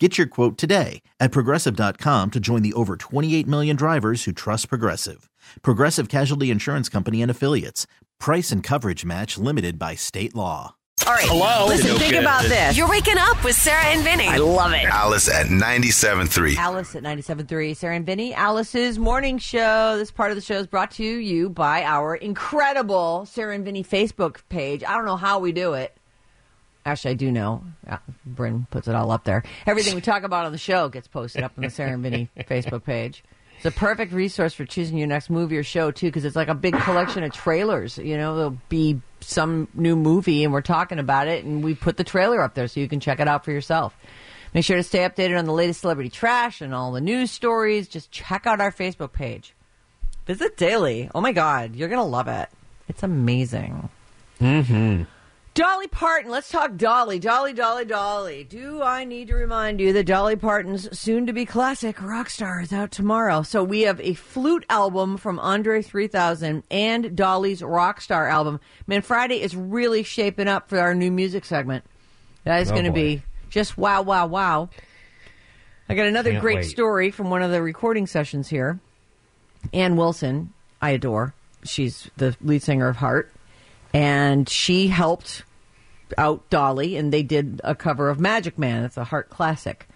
Get your quote today at progressive.com to join the over 28 million drivers who trust Progressive. Progressive Casualty Insurance Company and Affiliates. Price and coverage match limited by state law. All right. Hello? Listen, No think good. about this. You're waking up with Sarah and Vinnie. I love it. Alice at 97.3. Alice at 97.3, Sarah and Vinnie. Alice's morning show. This part of the show is brought to you by our incredible Sarah and Vinnie Facebook page. I don't know how we do it. Actually, I do know. Uh, Bryn puts it all up there. Everything we talk about on the show gets posted up on the Sarah and Vinnie Facebook page. It's a perfect resource for choosing your next movie or show, too, because it's like a big collection of trailers. You know, there'll be some new movie, and we're talking about it, and we put the trailer up there so you can check it out for yourself. Make sure to stay updated on the latest celebrity trash and all the news stories. Just check out our Facebook page. Visit daily. Oh my God, you're going to love it. It's amazing. Mm-hmm. Dolly Parton. Let's talk Dolly. Dolly, Dolly, Dolly. Do I need to remind you that Dolly Parton's soon to be classic rock star is out tomorrow? So we have a flute album from Andre 3000 and Dolly's rock star album. Man, Friday is really shaping up for our new music segment. That is Oh, going to boy. be just wow, wow, wow. I got another Can't great wait. story from one of the recording sessions here. Ann Wilson, I adore. She's the lead singer of Heart, and she helped out Dolly, and they did a cover of Magic Man. It's a Heart classic,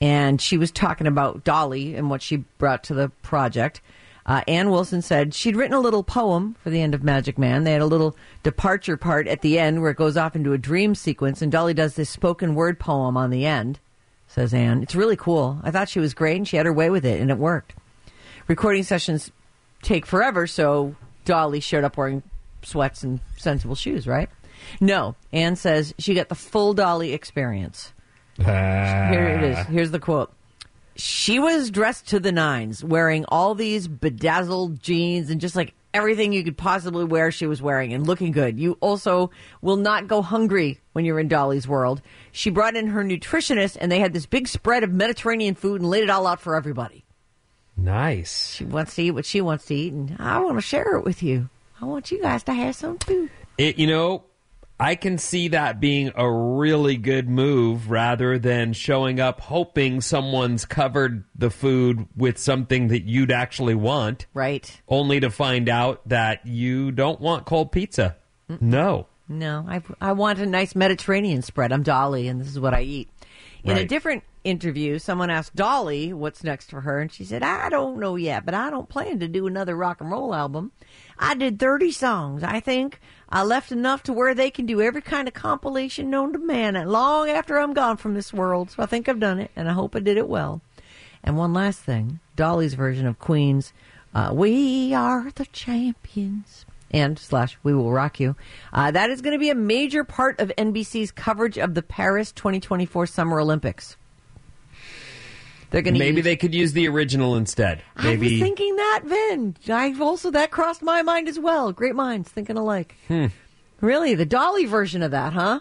and she was talking about Dolly and what she brought to the project. Uh, Ann Wilson said she'd written a little poem for the end of Magic Man. They had a little departure part at the end where it goes off into a dream sequence, and Dolly does this spoken word poem on the end. Says Ann, it's really cool. I thought she was great, and she had her way with it, and it worked recording sessions take forever, so Dolly showed up wearing sweats and sensible shoes, right? No, Ann says she got the full Dolly experience. Ah. Here it is. Here's the quote. She was dressed to the nines, wearing all these bedazzled jeans and just like everything you could possibly wear, she was wearing and looking good. You also will not go hungry when you're in Dolly's world. She brought in her nutritionist and they had this big spread of Mediterranean food and laid it all out for everybody. Nice. She wants to eat what she wants to eat, and I want to share it with you. I want you guys to have some too. It, you know, I can see that being a really good move rather than showing up hoping someone's covered the food with something that you'd actually want, Right? only to find out that you don't want cold pizza. No. No, I I want a nice Mediterranean spread. I'm Dolly, and this is what I eat. In a different interview, someone asked Dolly what's next for her, and she said, "I don't know yet, but I don't plan to do another rock and roll album. I did 30 songs. I think I left enough to where they can do every kind of compilation known to man, and long after I'm gone from this world. So I think I've done it, and I hope I did it well." And one last thing, Dolly's version of Queen's uh, "We Are the Champions." And slash we will rock you. Uh, that is going to be a major part of NBC's coverage of the Paris 2024 Summer Olympics. They're going to Maybe use, they could use the original instead. I was Maybe thinking that, Vin. I also that crossed my mind as well. Great minds thinking alike. Hmm. Really, the Dolly version of that, huh?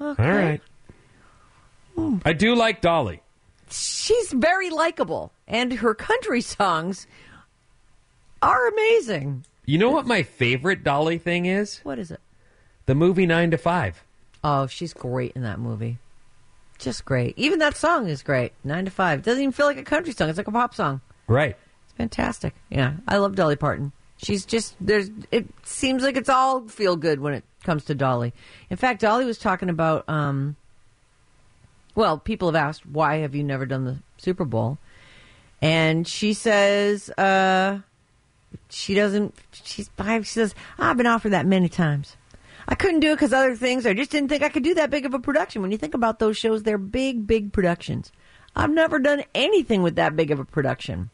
All right. I do like Dolly. She's very likable, and her country songs are amazing. You know what my favorite Dolly thing is? What is it? The movie 9 to 5. Oh, she's great in that movie. Just great. Even that song is great. Nine to five. It doesn't even feel like a country song. It's like a pop song. Right. It's fantastic. Yeah, I love Dolly Parton. She's just there's. It seems like it's all feel good when it comes to Dolly. In fact, Dolly was talking about. um Well, people have asked why have you never done the Super Bowl, and she says uh she doesn't. She's She says I've been offered that many times. I couldn't do it because other things. I just didn't think I could do that big of a production. When you think about those shows, they're big, big productions. I've never done anything with that big of a production,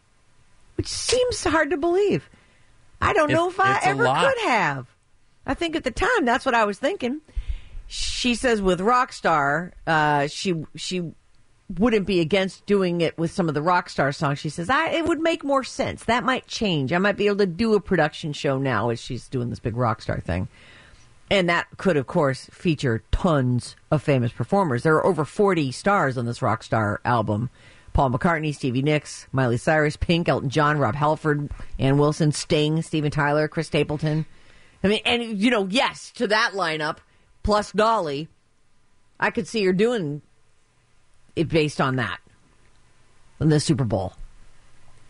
which seems hard to believe. I don't know if I ever could have. I think at the time that's what I was thinking. She says with Rockstar, uh, she she wouldn't be against doing it with some of the rock star songs. She says, I, it would make more sense. That might change. I might be able to do a production show now as she's doing this big rock star thing. And that could, of course, feature tons of famous performers. There are over 40 stars on this rock star album. Paul McCartney, Stevie Nicks, Miley Cyrus, Pink, Elton John, Rob Halford, Ann Wilson, Sting, Steven Tyler, Chris Stapleton. I mean, and, you know, yes, to that lineup, plus Dolly, I could see her doing it based on that in the Super Bowl.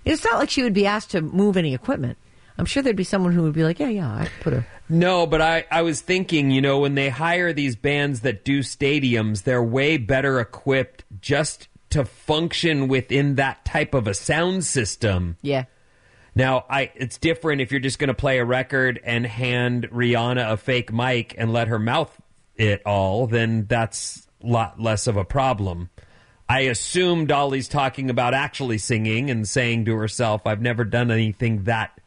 It's not like she would be asked to move any equipment. I'm sure there'd be someone who would be like, yeah, yeah, I put a. No, but I, I was thinking, you know, when they hire these bands that do stadiums, they're way better equipped just to function within that type of a sound system. Yeah. Now, I it's different if you're just going to play a record and hand Rihanna a fake mic and let her mouth it all, then that's a lot less of a problem. I assume Dolly's talking about actually singing and saying to herself, I've never done anything that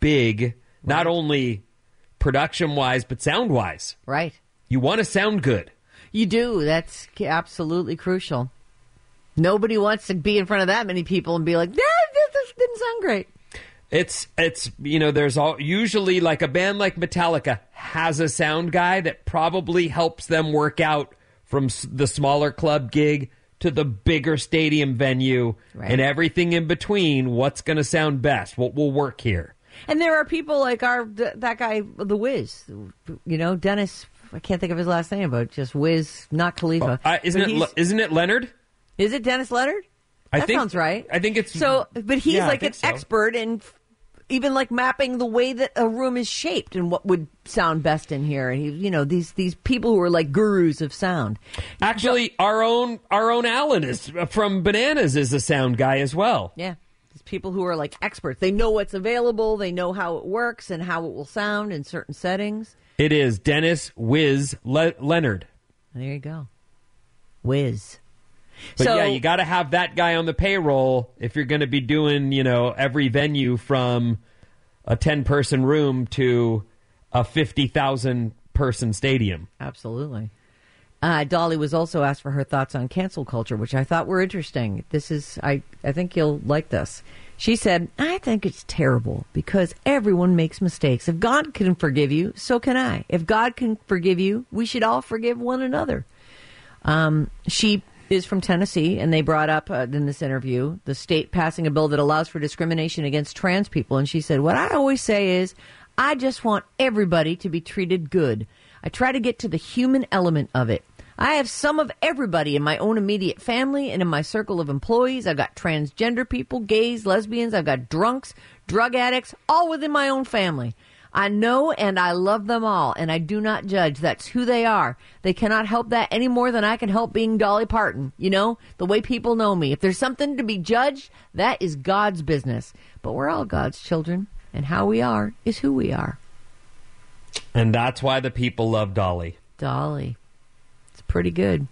big, not only production wise, but sound wise. Right. You want to sound good. You do. That's absolutely crucial. Nobody wants to be in front of that many people and be like, "Yeah, this didn't sound great." It's it's you know there's all usually like a band like Metallica has a sound guy that probably helps them work out from the smaller club gig to the bigger stadium venue Right. and everything in between. What's going to sound best? What will work here? And there are people like our that guy, the Wiz. You know, Dennis. I can't think of his last name, but just Wiz, not Khalifa. Uh, isn't but it? Le- isn't it Leonard? Is it Dennis Leonard? I that think- sounds right. I think it's- so. But he's yeah, like an so. expert in even like mapping the way that a room is shaped and what would sound best in here. And he, you know, these these people who are like gurus of sound. Actually, our own our own Alan is uh, from Bananas is a sound guy as well. Yeah. These people who are like experts. They know what's available. They know how it works and how it will sound in certain settings. It is Dennis Wiz Le- Leonard. There you go. Whiz. But so, yeah, you got to have that guy on the payroll if you're going to be doing, you know, every venue from a 10 person room to a 50,000 person stadium. Absolutely. Uh, Dolly was also asked for her thoughts on cancel culture, which I thought were interesting. This is, I, I think you'll like this. She said, I think it's terrible because everyone makes mistakes. If God can forgive you, so can I. If God can forgive you, we should all forgive one another. Um, she is from Tennessee, and they brought up uh, in this interview the state passing a bill that allows for discrimination against trans people. And she said, What I always say is, I just want everybody to be treated good. I try to get to the human element of it. I have some of everybody in my own immediate family and in my circle of employees. I've got transgender people, gays, lesbians, I've got drunks, drug addicts, all within my own family. I know and I love them all, and I do not judge. That's who they are. They cannot help that any more than I can help being Dolly Parton. You know, the way people know me. If there's something to be judged, that is God's business. But we're all God's children, and how we are is who we are. And that's why the people love Dolly. Dolly. It's pretty good.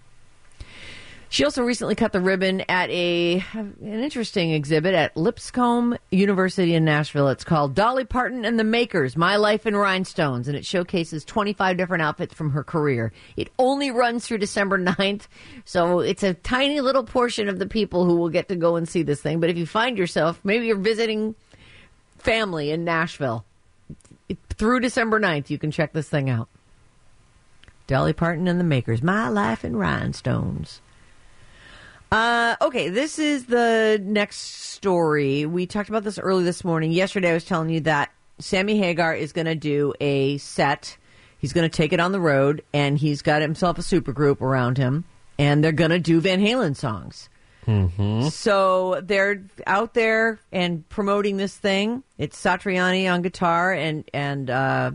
She also recently cut the ribbon at a an interesting exhibit at Lipscomb University in Nashville. It's called Dolly Parton and the Makers: My Life in Rhinestones, and it showcases 25 different outfits from her career. It only runs through December 9th, so it's a tiny little portion of the people who will get to go and see this thing. But if you find yourself, maybe you're visiting family in Nashville through December 9th, you can check this thing out. Dolly Parton and the Makers, My Life in Rhinestones. Uh, okay, this is the next story. We talked about this early this morning. Yesterday, I was telling you that Sammy Hagar is going to do a set. He's going to take it on the road, and he's got himself a supergroup around him, and they're going to do Van Halen songs. So they're out there and promoting this thing. It's Satriani on guitar and and uh,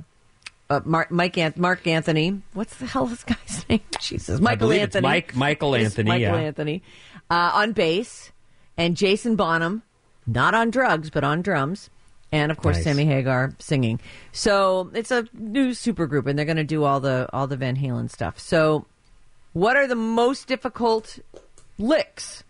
uh, Mark, Mike Mark Anthony. What's the hell is this guy's name? Jesus, Michael Anthony. Mike- Michael It's Anthony, Michael yeah. Anthony uh, on bass, and Jason Bonham, not on drugs but on drums, and of course Nice. Sammy Hagar singing. So it's a new supergroup, and they're going to do all the all the Van Halen stuff. So, what are the most difficult licks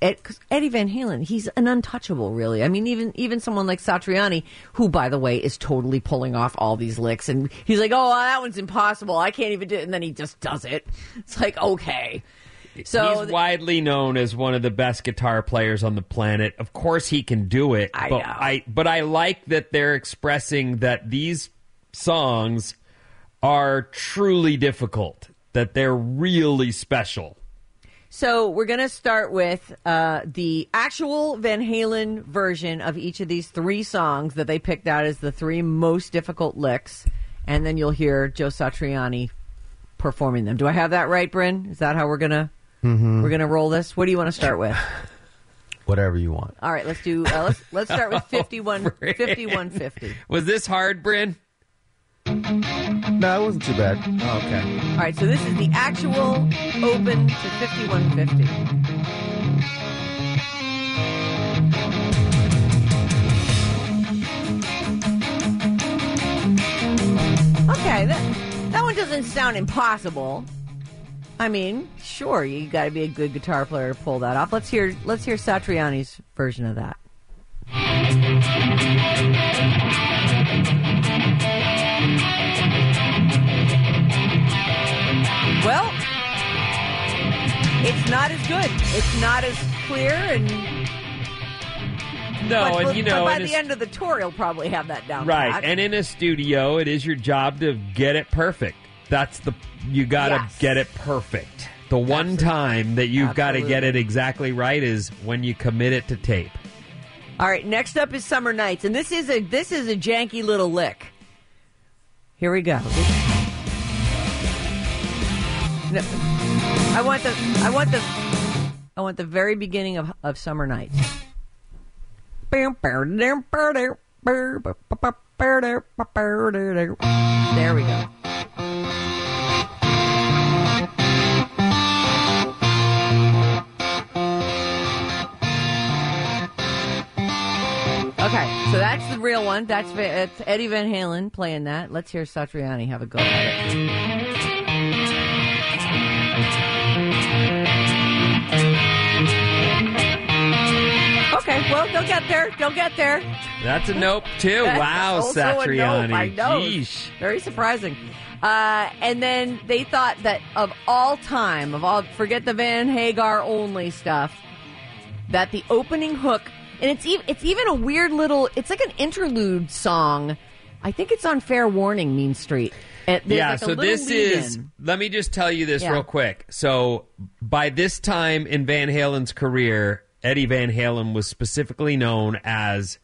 Ed, Eddie Van Halen, he's an untouchable, really. I mean, even even someone like Satriani, who, by the way, is totally pulling off all these licks, and he's like, "Oh, that one's impossible. I can't even do it," and then he just does it. It's like, okay, So He's widely known as one of the best guitar players on the planet. Of course, he can do it. I but know. I but I like that they're expressing that these songs are truly difficult. That they're really special. So we're going to start with uh, the actual Van Halen version of each of these three songs that they picked out as the three most difficult licks, and then you'll hear Joe Satriani performing them. Do I have that right, Bryn? Is that how we're gonna we're gonna roll this? What do you want to start with? Whatever you want. All right, let's do. Uh, let's let's start with 51, 5150. Was this hard, Bryn? No, it wasn't too bad. Oh, okay. All right, so this is the actual open to 5150. Okay, that that one doesn't sound impossible. I mean, sure, you got to be a good guitar player to pull that off. Let's hear let's hear Satriani's version of that. It's not as good. It's not as clear, and No, but, and you know, by the end of the tour, he'll probably have that down. Right. pat. And in a studio, it is your job to get it perfect. That's the you got to Yes. get it perfect. The one time that you've got to get it exactly right is when you commit it to tape. All right, next up is Summer Nights, and this is a this is a janky little lick. Here we go. No, I want the I want the I want the very beginning of of Summer Nights. There we go. Okay, so that's the real one. That's, that's Eddie Van Halen playing that. Let's hear Satriani have a go at it. Well, they'll get there. They'll get there. That's a nope too. Wow, a nope, Satriani. I know. Yeesh. Very surprising. Uh, and then they thought that of all time, of all, forget the Van Hagar only stuff, that the opening hook, and it's even, it's even a weird little, it's like an interlude song. I think it's on Fair Warning, Mean Street. There's Yeah, like so this is. lead-in. Let me just tell you this Yeah. real quick. So, by this time in Van Halen's career, Eddie Van Halen was specifically known as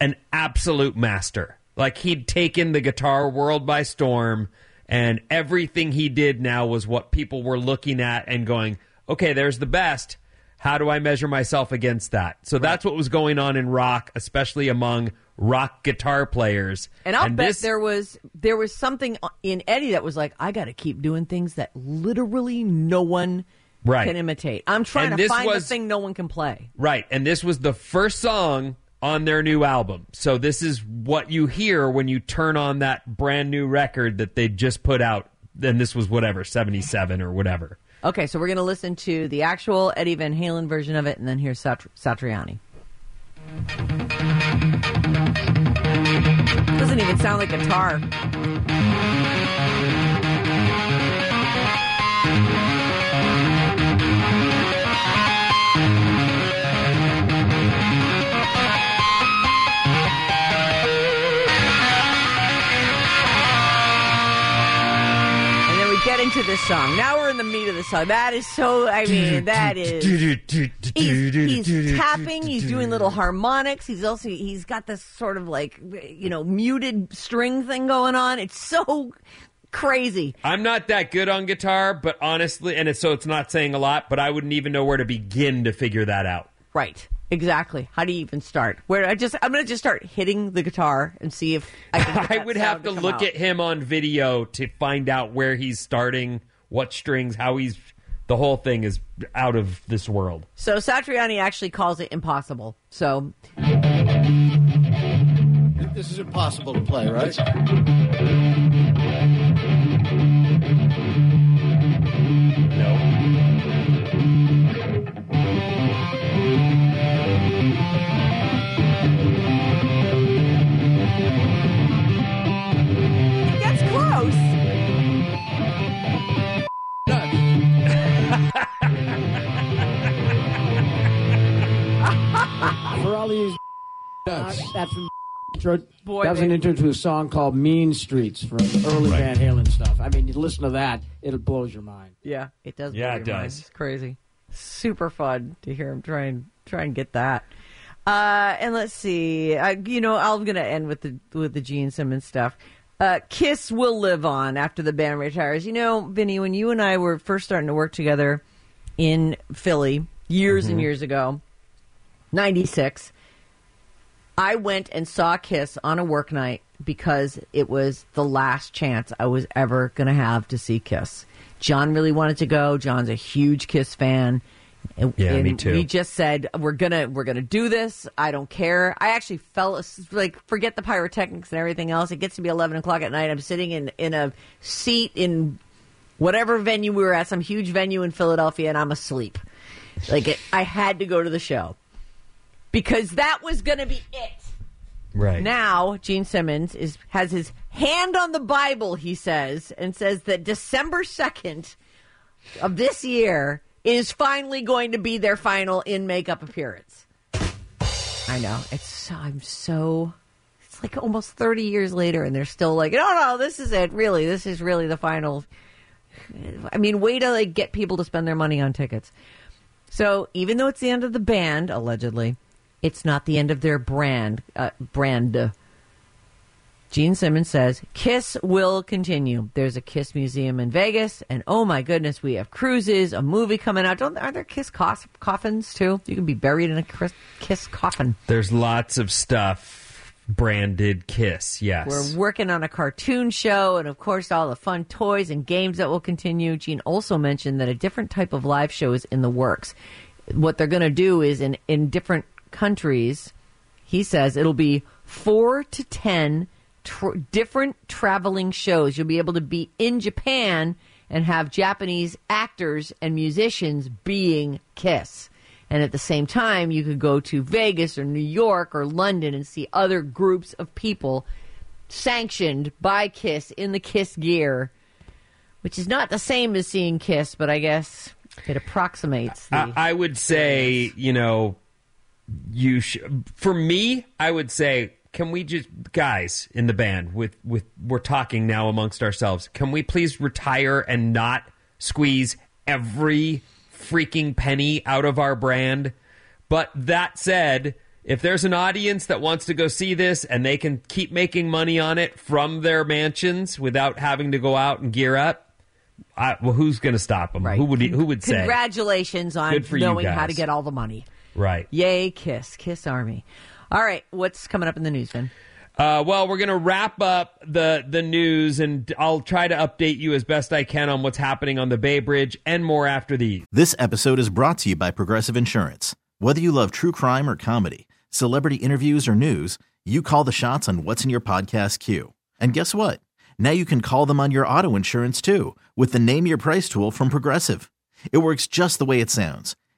an absolute master. Like he'd taken the guitar world by storm, and everything he did now was what people were looking at and going, okay, there's the best. How do I measure myself against that? So that's what was going on in rock, especially among rock guitar players. And I'll bet this- there was there was something in Eddie that was like, I got to keep doing things that literally no one Right. can imitate. I'm trying And to this find was- the thing no one can play. Right, and this was the first song on their new album. So this is what you hear when you turn on that brand new record that they just put out. And this was whatever, 77 or whatever. Okay, so we're going to listen to the actual Eddie Van Halen version of it, and then here's Satr- Satriani. Doesn't even sound like guitar. Into this song. Now we're in the meat of the song. That is so, I mean, that is. He's, he's tapping. He's doing little harmonics. He's also he's got this sort of like you know muted string thing going on. It's so crazy. I'm not that good on guitar, but honestly, and it's, so it's not saying a lot, but I wouldn't even know where to begin to figure that out. Right. Exactly. How do you even start? Where I just I'm gonna just start hitting the guitar and see if I can. I would have to come look out. at him on video to find out where he's starting, what strings, how he's. The whole thing is out of this world. So Satriani actually calls it impossible. So This is impossible to play, right? Nuts. That's from Boy, that was an intro to a song called Mean Streets from early Right. Van Halen stuff. I mean, you listen to that, it blows your mind. Yeah, it does. Yeah, blow it your mind. does. It's crazy. Super fun to hear him try and try and get that. Uh, and let's see. I, you know, I'm gonna end with the with the Gene Simmons stuff. Uh, Kiss will live on after the band retires. You know, Vinnie, when you and I were first starting to work together in Philly years and years ago, '96. I went and saw Kiss on a work night because it was the last chance I was ever going to have to see Kiss. John really wanted to go. John's a huge Kiss fan. And- Yeah, and me too. We just said we're gonna we're gonna do this. I don't care. I actually fell like forget the pyrotechnics and everything else. It gets to be eleven o'clock at night. I'm sitting in in a seat in whatever venue we were at, some huge venue in Philadelphia, and I'm asleep. Like it, I had to go to the show because that was gonna be it. Right. Now, Gene Simmons is has his hand on the Bible, he says, and says that December 2nd of this year is finally going to be their final in makeup appearance. I know. It's I'm so it's like almost 30 years later and they're still like, "No, no, this is it. Really. This is really the final." I mean, way to like get people to spend their money on tickets. So, even though it's the end of the band allegedly, it's not the end of their brand. Uh, brand. Gene Simmons says Kiss will continue. There's a Kiss museum in Vegas, and oh my goodness, we have cruises, a movie coming out. Don't are there Kiss coff- coffins too? You can be buried in a Kiss coffin. There's lots of stuff branded Kiss. Yes. We're working on a cartoon show, and of course, all the fun toys and games that will continue. Gene also mentioned that a different type of live show is in the works. What they're going to do is in in different countries, he says it'll be four to ten tr- different traveling shows. You'll be able to be in Japan and have Japanese actors and musicians being Kiss. And at the same time, you could go to Vegas or New York or London and see other groups of people sanctioned by Kiss in the Kiss gear, which is not the same as seeing Kiss, but I guess it approximates. The, I, I would say, you know, you sh- for me, I would say, can we just guys in the band with with we're talking now amongst ourselves? Can we please retire and not squeeze every freaking penny out of our brand? But that said, if there's an audience that wants to go see this and they can keep making money on it from their mansions without having to go out and gear up, I, well, who's going to stop them? Right. Who would who would say? Congratulations on Good for you knowing how to get all the money. Right. Yay, Kiss, Kiss Army. All right, what's coming up in the news, Vin? Uh, well, we're going to wrap up the the news, and I'll try to update you as best I can on what's happening on the Bay Bridge and more after these. This episode is brought to you by Progressive Insurance. Whether you love true crime or comedy, celebrity interviews or news, you call the shots on what's in your podcast queue. And guess what? Now you can call them on your auto insurance too with the Name Your Price tool from Progressive. It works just the way it sounds.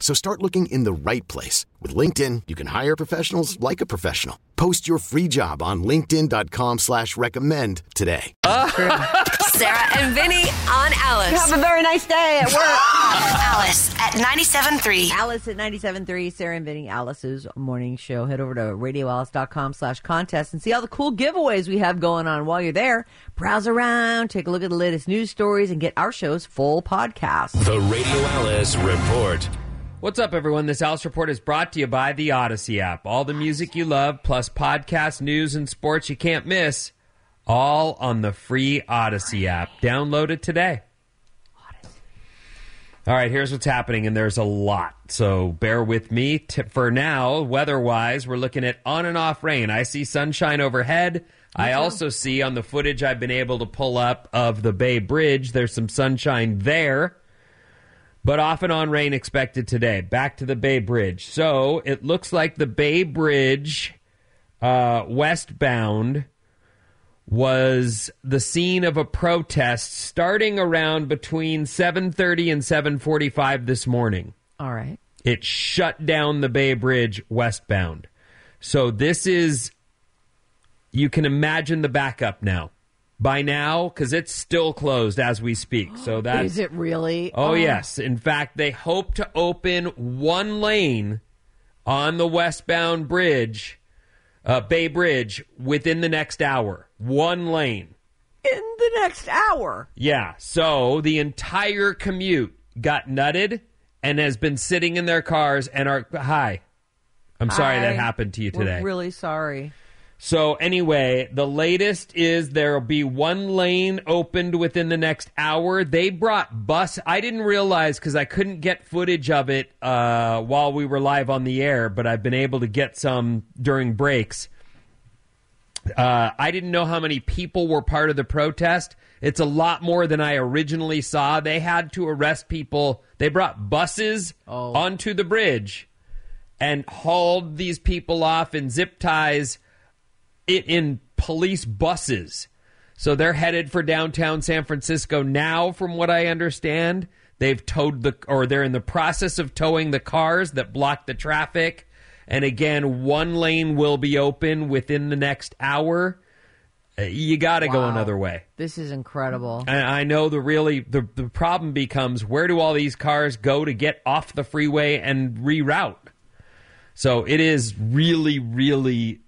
So start looking in the right place. With LinkedIn, you can hire professionals like a professional. Post your free job on linkedin.com slash recommend today. Sarah and Vinnie on Alice. Have a very nice day at work. Alice at 97.3. Alice at 97.3, Sarah and Vinnie, Alice's morning show. Head over to radioalice.com slash contest and see all the cool giveaways we have going on while you're there. Browse around, take a look at the latest news stories, and get our show's full podcast. The Radio Alice Report. What's up, everyone? This Alice Report is brought to you by the Audacy app. All the music you love, plus podcast, news, and sports you can't miss, all on the free Audacy app. Download it today. All right, here's what's happening, and there's a lot. So bear with me. For now, weather wise, we're looking at on and off rain. I see sunshine overhead. I also see on the footage I've been able to pull up of the Bay Bridge, there's some sunshine there but off and on rain expected today. Back to the Bay Bridge. So it looks like the Bay Bridge uh, westbound was the scene of a protest starting around between 7:30 and 7:45 this morning. All right. It shut down the Bay Bridge westbound. So this is you can imagine the backup now. By now, because it's still closed as we speak. So that's it really? Oh, yes. In fact, they hope to open one lane on the westbound bridge, uh, Bay Bridge, within the next hour. One lane. In the next hour. Yeah. So the entire commute got nutted and has been sitting in their cars and are. Hi. I'm sorry that happened to you today. Really sorry. So anyway, the latest is there'll be one lane opened within the next hour. They brought bus. I didn't realize because I couldn't get footage of it uh, while we were live on the air, but I've been able to get some during breaks. Uh, I didn't know how many people were part of the protest. It's a lot more than I originally saw. They had to arrest people. They brought buses onto the bridge and hauled these people off in zip ties it in police buses. So they're headed for downtown San Francisco now, from what I understand. They've towed the, or they're in the process of towing the cars that block the traffic. And again, one lane will be open within the next hour. Uh, You got to go another way. This is incredible. And I know the really the the problem becomes where do all these cars go to get off the freeway and reroute? So it is really really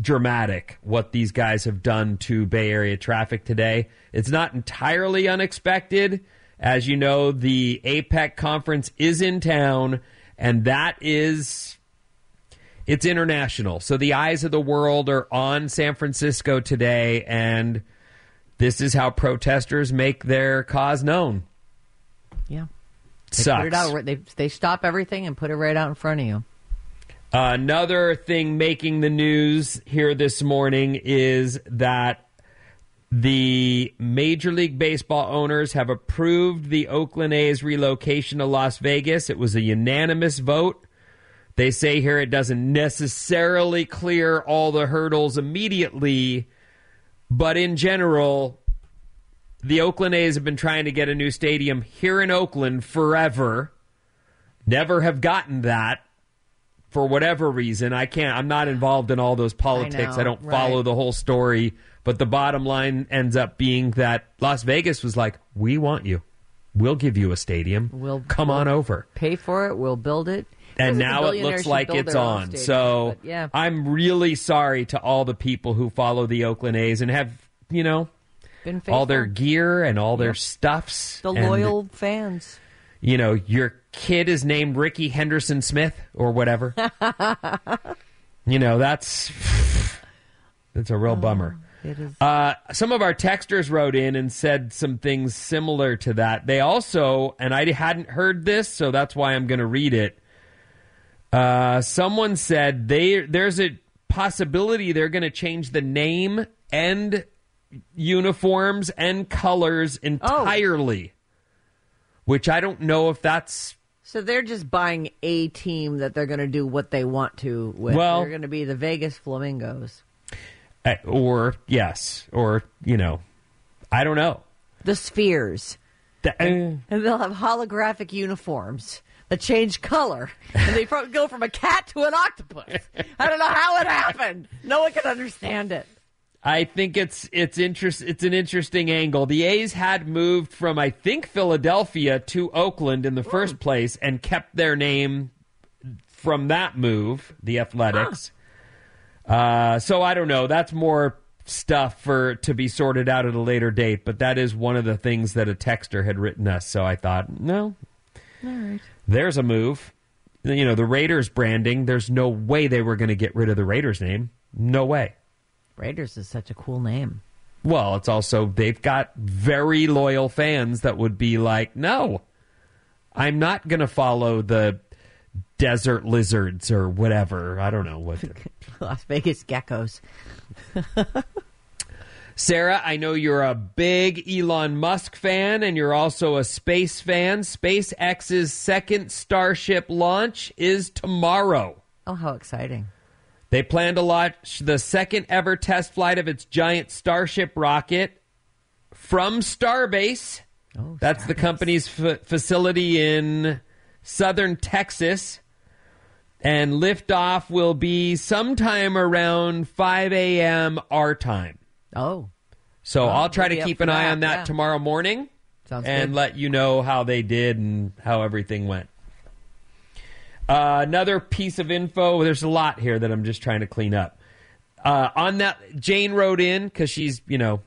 dramatic what these guys have done to Bay Area traffic today. It's not entirely unexpected. As you know, the APEC conference is in town and that is it's international. So the eyes of the world are on San Francisco today and this is how protesters make their cause known. Yeah. They Sucks. Put it out, they, they stop everything and put it right out in front of you. Another thing making the news here this morning is that the Major League Baseball owners have approved the Oakland A's relocation to Las Vegas. It was a unanimous vote. They say here it doesn't necessarily clear all the hurdles immediately, but in general, the Oakland A's have been trying to get a new stadium here in Oakland forever. Never have gotten that for whatever reason. I can't. I'm not involved in all those politics. I, know, don't follow the whole story. But the bottom line ends up being that Las Vegas was like, "We want you. We'll give you a stadium. We'll come on over." Pay for it. We'll build it. And Feels like the now it looks like it's on. stadiums, So yeah, I'm really sorry to all the people who follow the Oakland A's and have, you know, been all their gear and all their Yep. stuffs. the loyal fans. You know, your kid is named Rickey Henderson Smith or whatever. you know, that's that's a real bummer. It is. Uh, some of our texters wrote in and said some things similar to that. They also, and I hadn't heard this, so that's why I'm going to read it. Uh, someone said they there's a possibility they're going to change the name and uniforms and colors entirely, which I don't know if that's So they're just buying a team that they're going to do what they want to with. Well- they're going to be the Vegas Flamingos. uh, or yes, or you know, I don't know. The Spheres. The- uh, And they'll have holographic uniforms that change color. And they go from a cat to an octopus. I don't know how it happened. No one can understand it. I think it's it's interest it's an interesting angle. The A's had moved from I think Philadelphia to Oakland in the first place and kept their name from that move, the Athletics. Uh, so I don't know. That's more stuff for to be sorted out at a later date, but that is one of the things that a texter had written us. So I thought, no, All right. there's a move. You know, the Raiders branding, there's no way they were going to get rid of the Raiders name. No way. Raiders is such a cool name. Well, it's also they've got very loyal fans that would be like, "No. I'm not going to follow the desert lizards or whatever. I don't know what. Las Vegas Geckos. Sarah, I know you're a big Elon Musk fan and you're also a space fan. SpaceX's second Starship launch is tomorrow. Oh, how exciting. They plan to launch the second ever test flight of its giant Starship rocket from Starbase. Oh, That's the company's f- facility in southern Texas. And liftoff will be sometime around 5 a.m. our time. Oh. So Well, I'll try to keep an eye that, on that yeah. tomorrow morning Sounds and good. let you know how they did and how everything went. Uh, another piece of info. There's a lot here that I'm just trying to clean up. Uh, on that, Jane wrote in because she's you know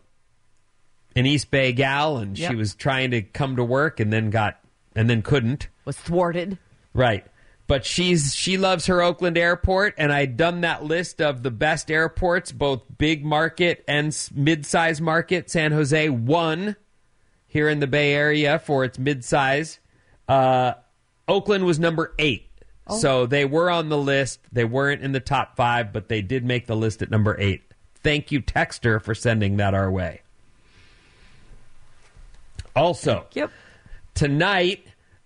an East Bay gal and Yep. she was trying to come to work and then got and then couldn't. Was thwarted. Right. But she's she loves her Oakland airport, and I'd done that list of the best airports, both big market and mid-size market. San Jose won here in the Bay Area for its mid-size. Uh, Oakland was number eight, so they were on the list. They weren't in the top five, but they did make the list at number eight. Thank you, Texter, for sending that our way. Also, Yep. tonight,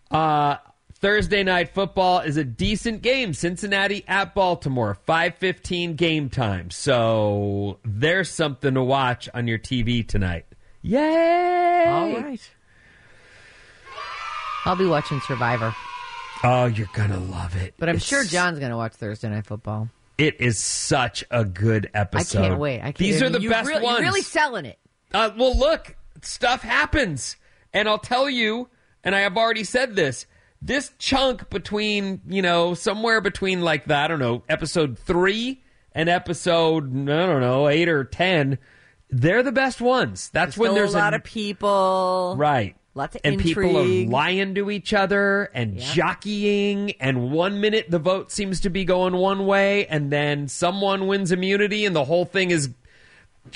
uh, Thursday night football is a decent game. Cincinnati at Baltimore, five fifteen game time. So there's something to watch on your TV tonight. Yay! All right. I'll be watching Survivor, Oh, you're gonna love it. but I'm It's- sure John's going to watch Thursday Night Football. It is such a good episode. I can't wait. I can't, These are the you best really, ones. You're really selling it. Uh, well, look, stuff happens. And I'll tell you, and I have already said this, this chunk between, you know, somewhere between like the, I don't know, episode three and episode, I don't know, eight or 10, they're the best ones. That's when there's a lot of people. Right. Lots of and people are lying to each other and jockeying. And one minute the vote seems to be going one way, and then someone wins immunity, and the whole thing is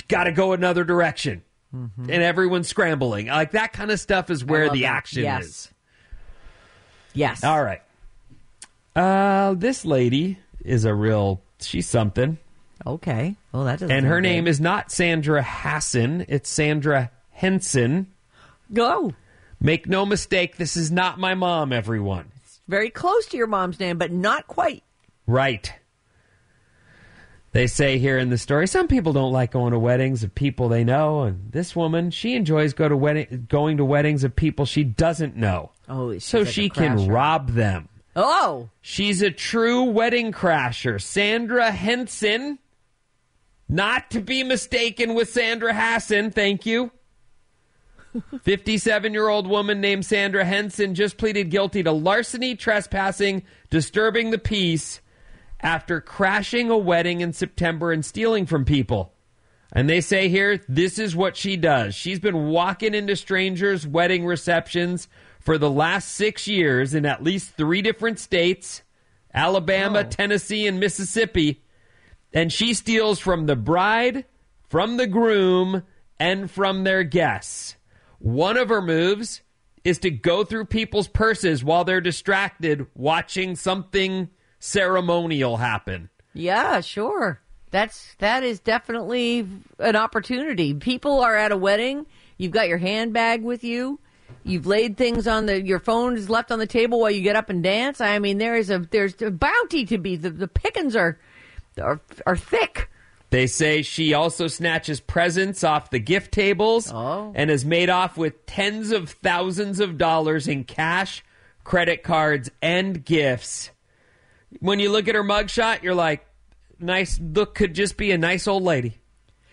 got to go another direction. And everyone's scrambling. Like that kind of stuff is where the that. action Yes. is. Yes. All right. Uh, this lady is a real, she's something. Okay. Well, that doesn't. And her sound name good. is not Sandra Hassan, it's Sandra Henson. Go. Make no mistake, this is not my mom, everyone. It's very close to your mom's name, but not quite. Right. They say here in the story, some people don't like going to weddings of people they know, and this woman, she enjoys go to wedding, going to weddings of people she doesn't know, Oh, so like she can rob them. Oh, She's a true wedding crasher, Sandra Henson, not to be mistaken with Sandra Hassan. Thank you. 57 year old woman named Sandra Henson just pleaded guilty to larceny, trespassing, disturbing the peace after crashing a wedding in September and stealing from people. And they say here, this is what she does. She's been walking into strangers' wedding receptions for the last six years in at least three different states Alabama, oh. Tennessee, and Mississippi. And she steals from the bride, from the groom, and from their guests. One of her moves is to go through people's purses while they're distracted watching something ceremonial happen. yeah, sure. That's that is definitely an opportunity. People are at a wedding. You've got your handbag with you. You've laid things on the your phone is left on the table while you get up and dance. I mean, there is a there's a bounty to be. The, the pickings are are are thick. They say she also snatches presents off the gift tables Oh. and has made off with tens of thousands of dollars in cash, credit cards, and gifts. When you look at her mugshot, you're like, nice look could just be a nice old lady.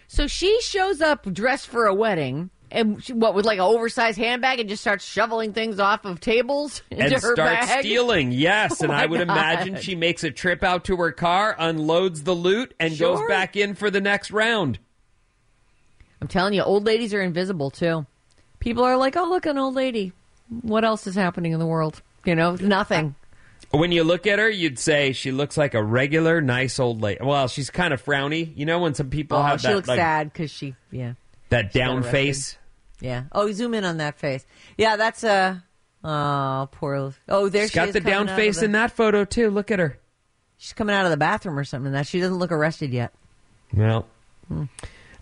So she shows up dressed for a wedding. And she, what with like an oversized handbag and just starts shoveling things off of tables into and starts bag. stealing. Yes, Oh and I would imagine she makes a trip out to her car, unloads the loot, and goes back in for the next round. I'm telling you, old ladies are invisible too. People are like, "Oh, look, an old lady." What else is happening in the world? You know, nothing. When you look at her, you'd say she looks like a regular, nice old lady. Well, she's kind of frowny. You know, when some people Oh, have she that looks like, sad because she, yeah, that down face. Yeah. Oh, zoom in on that face. Yeah, that's a. oh, poor. Oh, there She's she got is the coming down out of face the- in that photo too. Look at her. She's coming out of the bathroom or something. That she doesn't look arrested yet. Well, Hmm.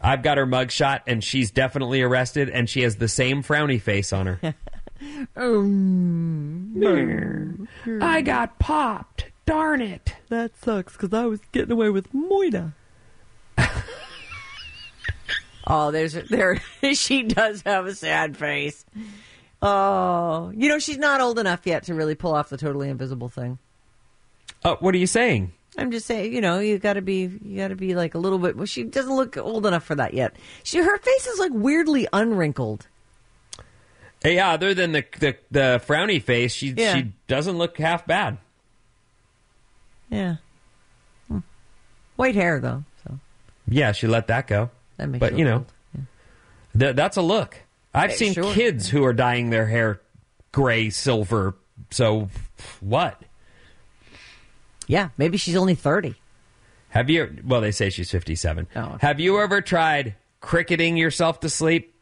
I've got her mugshot, and she's definitely arrested, and she has the same frowny face on her. I got popped. Darn it. That sucks because I was getting away with Moida. Oh, there's there. she does have a sad face. Oh, you know she's not old enough yet to really pull off the totally invisible thing. Uh, what are you saying? I'm just saying, you know, you got to be, you got to be like a little bit. Well, she doesn't look old enough for that yet. She, her face is like weirdly unwrinkled. Yeah, other than the the, the frowny face, she Yeah. she doesn't look half bad. Yeah, Hmm. white hair though, so Yeah, she let that go. That makes. But you know, old. th- that's a look. I've seen sure. kids who are dyeing their hair gray, silver. So what? yeah, maybe she's only thirty. Have you? Well, they say she's fifty-seven. Oh. Have you ever tried cricketing yourself to sleep?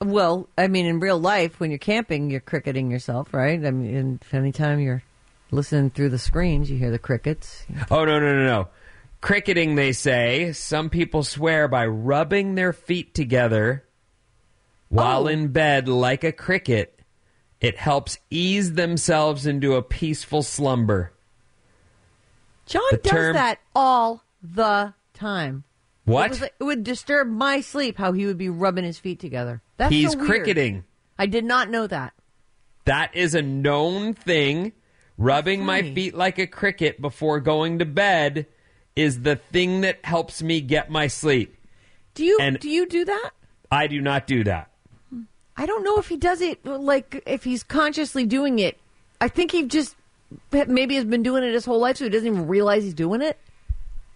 Well, I mean, in real life, when you're camping, you're cricketing yourself, right? I mean, anytime you're listening through the screens, you hear the crickets. Oh no no no no! Cricketing, they say. Some people swear by rubbing their feet together while Oh. in bed like a cricket. It helps ease themselves into a peaceful slumber. John The does term- that all the time. What? It, was it would disturb my sleep how he would be rubbing his feet together. That's He's so weird. cricketing. I did not know that. That is a known thing. Rubbing my feet like a cricket before going to bed is the thing that helps me get my sleep. Do you And- do you do that? I do not do that. I don't know if he does it like if he's consciously doing it. I think he just maybe has been doing it his whole life, so he doesn't even realize he's doing it.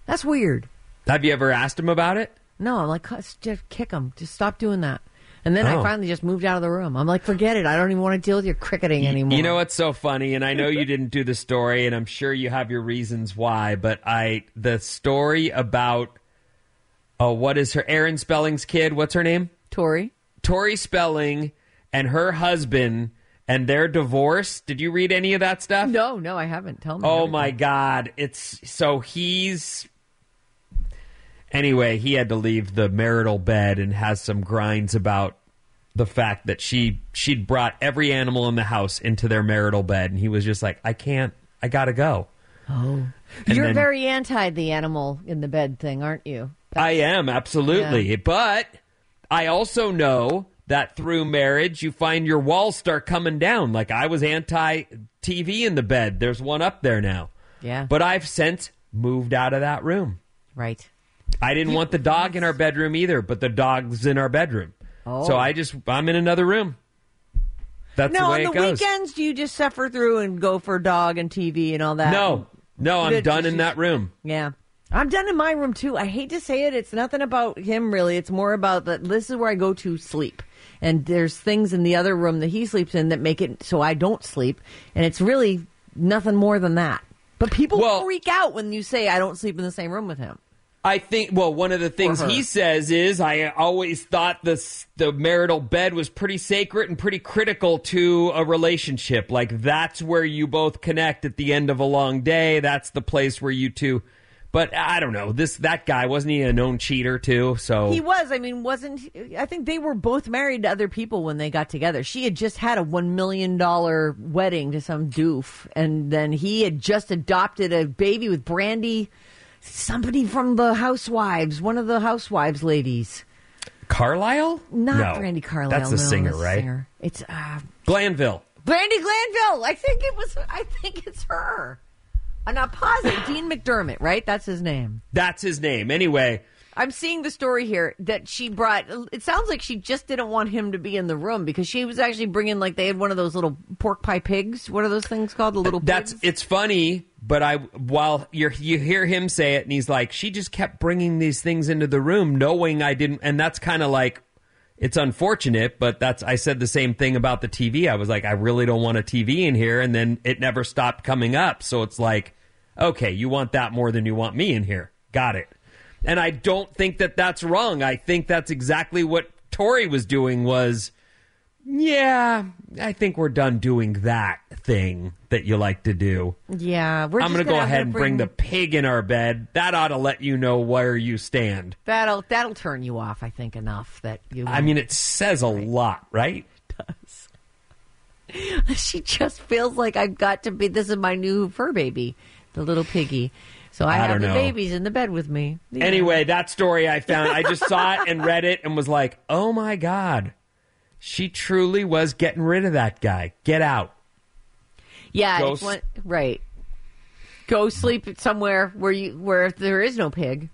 That's weird. Have you ever asked him about it? No, I'm like, just kick him. Just stop doing that. And then Oh. I finally just moved out of the room. I'm like, forget it. I don't even want to deal with your cricketing anymore. You know what's so funny, and I know you didn't do the story, and I'm sure you have your reasons why, but I the story about oh, what is her Aaron Spelling's kid? What's her name? Tori? Tori Spelling and her husband and their divorce. Did you read any of that stuff? No, no, I haven't. Tell me. Oh everything. my god. It's so he's Anyway, he had to leave the marital bed and has some grinds about the fact that she she'd brought every animal in the house into their marital bed and he was just like, "I can't. I got to go." Oh, And you're then- very anti the animal in the bed thing, aren't you? I am absolutely, Yeah. but I also know that through marriage you find your walls start coming down. Like I was anti TV in the bed. There's one up there now. Yeah. But I've since moved out of that room. Right. I didn't want the dog in our bedroom either, but the dog's in our bedroom. Oh. So I just I'm in another room. That's the no, way on it the goes. weekends, do you just suffer through and go for dog and TV and all that? No. No, I'm done in that room. Yeah. I'm done in my room too. I hate to say it. It's nothing about him really. It's more about that this is where I go to sleep. And there's things in the other room that he sleeps in that make it so I don't sleep. And it's really nothing more than that. But people Well- freak out when you say I don't sleep in the same room with him. I think. Well, one of the things he says is, I always thought the the marital bed was pretty sacred and pretty critical to a relationship. Like that's where you both connect at the end of a long day. That's the place where you two. But I don't know. This that guy wasn't he a known cheater too? So He was. I mean, wasn't he- I think they were both married to other people when they got together. She had just had a one million dollar wedding to some doof, and then he had just adopted a baby with Brandy, somebody from the Housewives, one of the Housewives ladies. Carlile? Not no, Brandi Carlile. That's the no, singer, that's right? singer. It's uh, Glanville. Brandi Glanville. I think it was. I think it's her. I'm not positive. Dean McDermott, right? That's his name. That's his name. Anyway, I'm seeing the story here that she brought. It sounds like she just didn't want him to be in the room because she was actually bringing like they had one of those little pork pie pigs. What are those things called? The little That's pigs? it's funny, but I while you you hear him say it, and he's like, she just kept bringing these things into the room, knowing I didn't, and that's kind of like. It's unfortunate, but that's I said the same thing about the TV. I was like, I really don't want a TV in here, and then it never stopped coming up. So it's like, okay, you want that more than you want me in here. Got it. And I don't think that that's wrong. I think that's exactly what Tori was doing was yeah, I think we're done doing that thing that you like to do. yeah. We're I'm going to go ahead and bring the pig in our bed. That ought to let you know where you stand. that'll that'll turn you off. I think enough that you. I mean, it says a lot, right? It does. she just feels like I've got to be. This is my new fur baby, the little piggy. So I, I have the know. babies in the bed with me. Yeah. Anyway, that story I found, I just saw it and read it and was like, oh my God. She truly was getting rid of that guy. Get out. yeah, go one, right. Go sleep somewhere where you where there is no pig.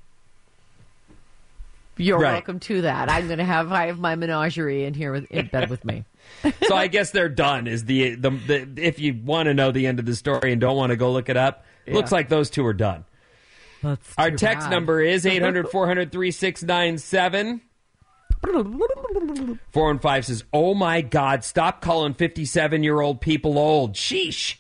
You're Right. welcome to that. I'm going to have I have my menagerie in here with, in bed with me. So I guess they're done. Is the the, the if you want to know the end of the story and don't want to go look it up, looks like those two are done. That's Our text bad. number is 800 400 3697. 415 says, Oh my God, stop calling 57 year old people old. Sheesh.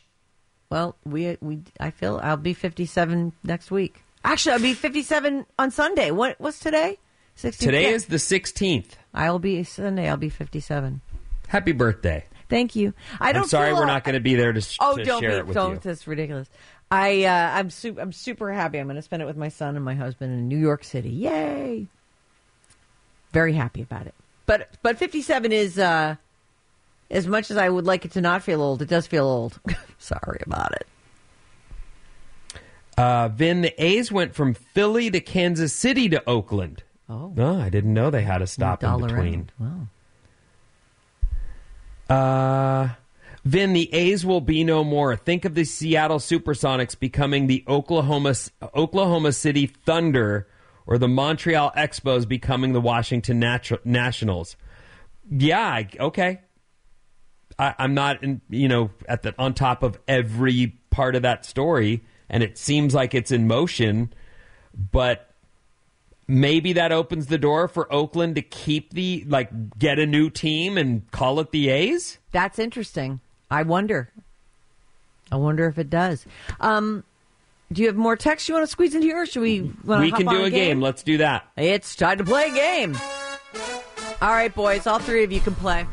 Well, we we I feel I'll be 57 next week. Actually, I'll be 57 on Sunday. What what's today? 16th? Today Yeah. is the 16th. I'll be Sunday. I'll be 57. Happy birthday. Thank you. I don't. I'm sorry we're not going to be there to, Oh, to don't share be. it with don't. you. That's ridiculous. I uh, I'm super. I'm super happy. I'm going to spend it with my son and my husband in New York City. Yay! Very happy about it. But but 57 is uh, as much as I would like it to not feel old. It does feel old. sorry about it. Uh, Vin, the A's went from Philly to Kansas City to Oakland. Oh, No, I didn't know they had a stop in between. Wow. Uh, Vin, the A's will be no more. Think of the Seattle Supersonics becoming the Oklahoma Oklahoma City Thunder, or the Montreal Expos becoming the Washington Nationals. Yeah, okay. I, I'm not, in, you know, at the on top of every part of that story, and it seems like it's in motion, but maybe that opens the door for Oakland to keep the like get a new team and call it the A's. That's interesting. I wonder. I wonder if it does. Um, do you have more text you want to squeeze in here, or should we? we hop can on do a game. Let's do that. It's time to play a game. All right, boys. All three of you can play.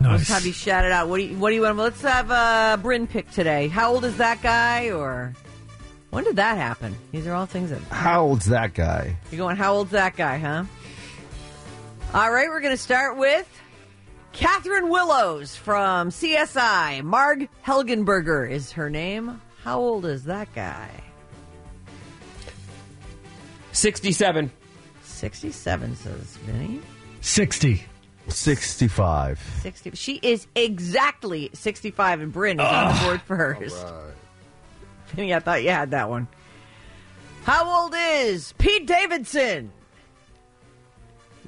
Let's have you shout it out. What do you? What do you want? Let's have uh, Bryn pick today. How old is that guy? Or when did that happen? These are all things that How old's that guy? you're going. How old's that guy? Huh? All right. We're going to start with Catherine Willows from CSI. Marg Helgenberger is her name. How old is that guy? Sixty-seven. 67, says Vinnie. 60. 65. 60. She is exactly 65, and Bryn is on the board first. Vinnie, I thought you had that one. How old is Pete Davidson?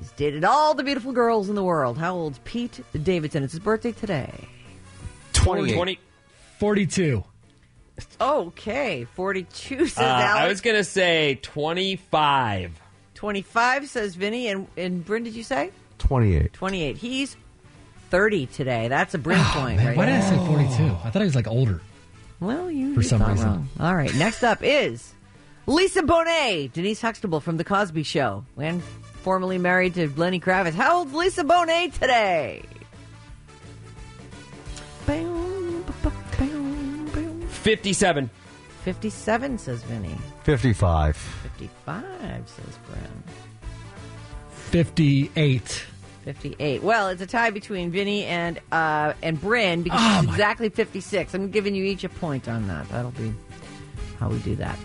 He's dated all the beautiful girls in the world. How old's Pete Davidson? It's his birthday today. 28. 20. 42. Okay, 42 says Uh, I was gonna say twenty-five. 25 says Vinnie, and, and Bryn, did you say? 28. 28. He's 30 today. That's a Bryn point, Man, right? why did I say 42? I thought he was like older. Well, you For you some reason. wrong. All right. Next up is Lisa Bonet, Denise Huxtable from The Cosby Show, and formerly married to Lenny Kravitz. How old's Lisa Bonet today? Fifty-seven. 57, says Vinnie. 55. 55, says Bryn. 58. 58. Well, it's a tie between Vinnie and uh, and Bryn because Oh, it's exactly 56. I'm giving you each a point on that. That'll be how we do that.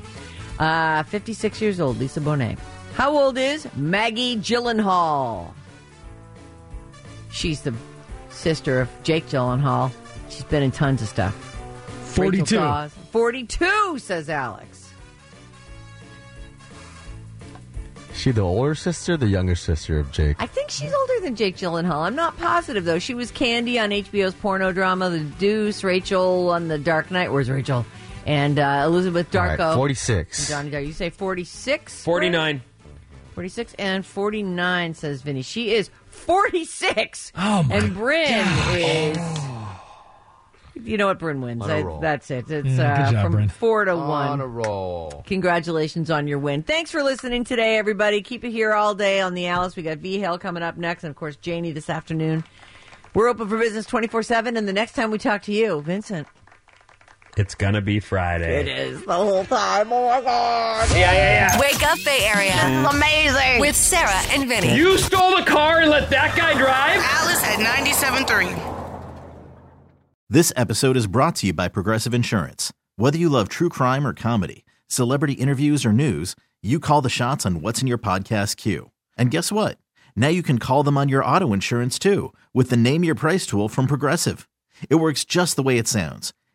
Uh, 56 years old, Lisa Bonet. How old is Maggie Gyllenhaal? She's the sister of Jake Gyllenhaal. She's been in tons of stuff. 42. 42, says Alex. She the older sister, the younger sister of Jake. I think she's older than Jake Gyllenhaal. I'm not positive though. She was Candy on HBO's porno drama The Deuce, Rachel on The Dark Knight. Where's Rachel? And uh, Elizabeth All Darko. right, 46. Johnny Depp. You say 46? 49. 46 and 49, says Vinnie. She is 46. Oh, my And Bryn is. You know what? Bryn wins. On a I- roll. that's it. It's Yeah, uh, good job, from Bryn. four to On one. a roll. Congratulations on your win. Thanks for listening today, everybody. Keep it here all day on the Alice. We got V Hale coming up next, and of course, Janie this afternoon. We're open for business 24 7, and the next time we talk to you, Vincent. It's gonna be Friday. It is the whole time. Oh my God. Yeah, yeah, yeah. Wake up, Bay Area. This is amazing. With Sarah and Vinnie. You stole the car and let that guy drive? Alice at 97.3. This episode is brought to you by Progressive Insurance. Whether you love true crime or comedy, celebrity interviews or news, you call the shots on what's in your podcast queue. And guess what? Now you can call them on your auto insurance too with the Name Your Price tool from Progressive. It works just the way it sounds.